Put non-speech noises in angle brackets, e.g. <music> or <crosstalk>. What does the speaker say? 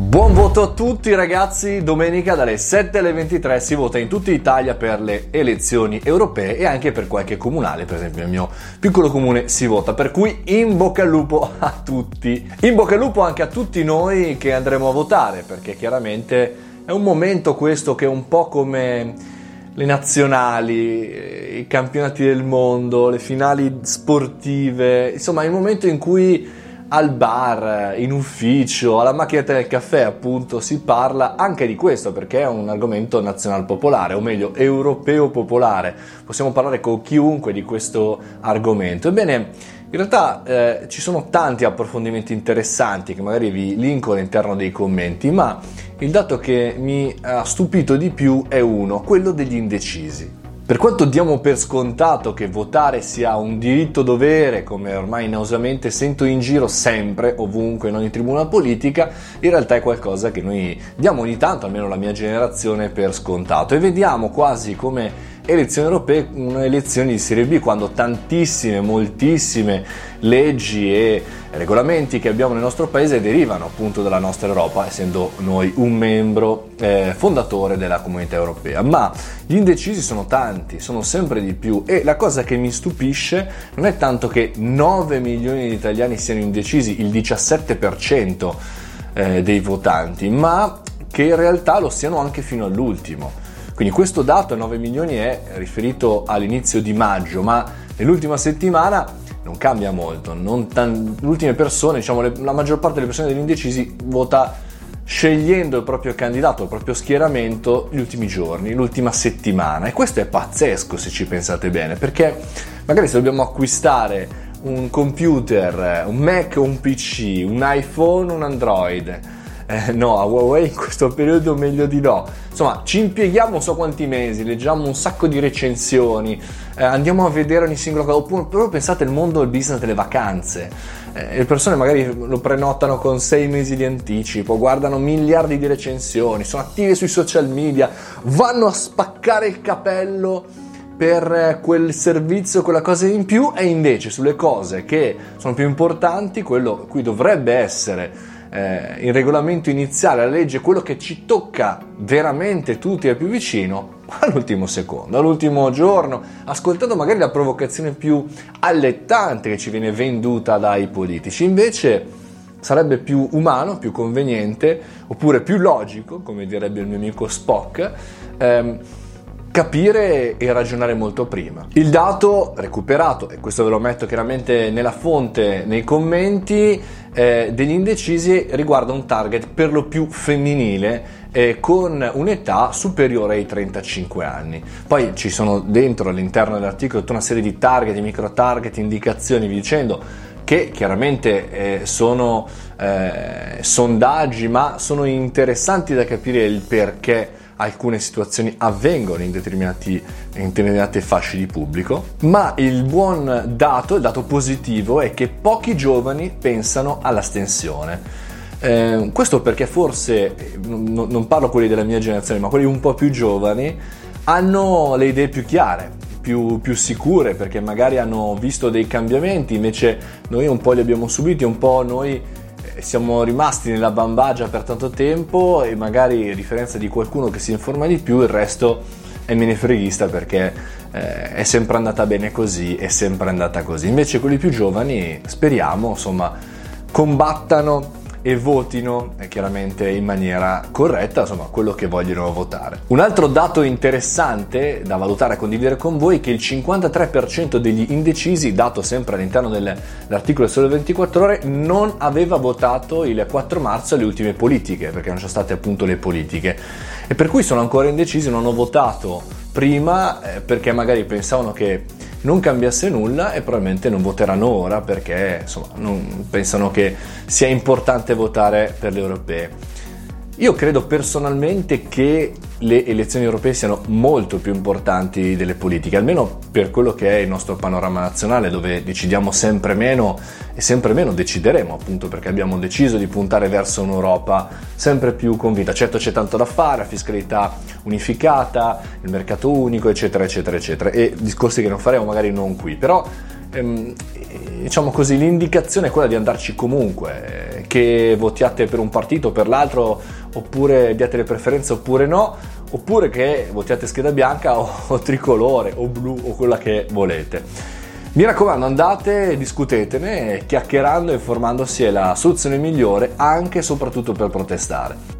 Buon voto a tutti ragazzi, domenica dalle 7 alle 23 si vota in tutta Italia per le elezioni europee e anche per qualche comunale, per esempio nel mio piccolo comune si vota, per cui in bocca al lupo a tutti. In bocca al lupo anche a tutti noi che andremo a votare, perché chiaramente è un momento questo che è un po' come le nazionali, i campionati del mondo, le finali sportive, insomma è il momento in cui al bar, in ufficio, alla macchinetta del caffè, appunto, si parla anche di questo perché è un argomento nazional popolare, o meglio, europeo popolare. Possiamo parlare con chiunque di questo argomento. Ebbene, in realtà eh, ci sono tanti approfondimenti interessanti che magari vi linko all'interno dei commenti, ma il dato che mi ha stupito di più è uno, quello degli indecisi. Per quanto diamo per scontato che votare sia un diritto dovere, come ormai nausamente sento in giro sempre, ovunque, in ogni tribuna politica, in realtà è qualcosa che noi diamo ogni tanto, almeno la mia generazione, per scontato. E vediamo quasi come elezioni europee, un'elezione di Serie B, quando tantissime, moltissime leggi e regolamenti che abbiamo nel nostro paese derivano appunto dalla nostra Europa, essendo noi un membro eh, fondatore della comunità europea. Ma gli indecisi sono tanti, sono sempre di più e la cosa che mi stupisce non è tanto che 9 milioni di italiani siano indecisi, il 17% eh, dei votanti, ma che in realtà lo siano anche fino all'ultimo. Quindi questo dato, 9 milioni, è riferito all'inizio di maggio, ma nell'ultima settimana non cambia molto. Non tan- le ultime persone, diciamo le, la maggior parte delle persone degli indecisi vota scegliendo il proprio candidato, il proprio schieramento gli ultimi giorni, l'ultima settimana. E questo è pazzesco se ci pensate bene, perché magari se dobbiamo acquistare un computer, un Mac o un PC, un iPhone un Android, eh, no, a Huawei in questo periodo meglio di no. Insomma, ci impieghiamo non so quanti mesi, leggiamo un sacco di recensioni, eh, andiamo a vedere ogni singolo cosa, oppure però pensate al mondo del business delle vacanze. Eh, le persone magari lo prenotano con sei mesi di anticipo, guardano miliardi di recensioni, sono attive sui social media, vanno a spaccare il capello per quel servizio, quella cosa in più e invece sulle cose che sono più importanti, quello cui dovrebbe essere eh, il regolamento iniziale, la legge, quello che ci tocca veramente tutti al più vicino, <laughs> all'ultimo secondo, all'ultimo giorno, ascoltando magari la provocazione più allettante che ci viene venduta dai politici. Invece sarebbe più umano, più conveniente, oppure più logico, come direbbe il mio amico Spock, ehm, capire e ragionare molto prima. Il dato recuperato, e questo ve lo metto chiaramente nella fonte, nei commenti, eh, degli indecisi riguarda un target per lo più femminile eh, con un'età superiore ai 35 anni. Poi ci sono dentro all'interno dell'articolo tutta una serie di target, di micro target, indicazioni, vi dicendo che chiaramente eh, sono eh, sondaggi ma sono interessanti da capire il perché alcune situazioni avvengono in, in determinate fasce di pubblico, ma il buon dato, il dato positivo è che pochi giovani pensano all'astensione. Eh, questo perché forse, non, non parlo quelli della mia generazione, ma quelli un po' più giovani, hanno le idee più chiare, più, più, sicure perché magari hanno visto dei cambiamenti, invece noi un po' li abbiamo subiti, un po' noi siamo rimasti nella bambagia per tanto tempo e magari a differenza di qualcuno che si informa di più, il resto è menefreghista perché eh, è sempre andata bene così, è sempre andata così. Invece quelli più giovani speriamo, insomma, combattano e votino eh, chiaramente in maniera corretta insomma quello che vogliono votare. Un altro dato interessante da valutare e condividere con voi è che il 53% degli indecisi, dato sempre all'interno dell'articolo Sole 24 ore, non aveva votato il 4 marzo alle ultime politiche, perché non sono state appunto le politiche. E per cui sono ancora indecisi, non hanno votato prima eh, perché magari pensavano che non cambiasse nulla e probabilmente non voteranno ora perché insomma, non, pensano che sia importante votare per le europee. Io credo personalmente che le elezioni europee siano molto più importanti delle politiche, almeno per quello che è il nostro panorama nazionale, dove decidiamo sempre meno e sempre meno decideremo, appunto perché abbiamo deciso di puntare verso un'Europa sempre più convinta. Certo c'è tanto da fare, la fiscalità unificata, il mercato unico, eccetera, eccetera, eccetera, e discorsi che non faremo magari non qui, però ehm, diciamo così, l'indicazione è quella di andarci comunque, che votiate per un partito o per l'altro, oppure diate le preferenze oppure no, oppure che votiate scheda bianca o, o tricolore o blu o quella che volete. Mi raccomando, andate, discutetene, chiacchierando e informandosi è la soluzione migliore anche e soprattutto per protestare.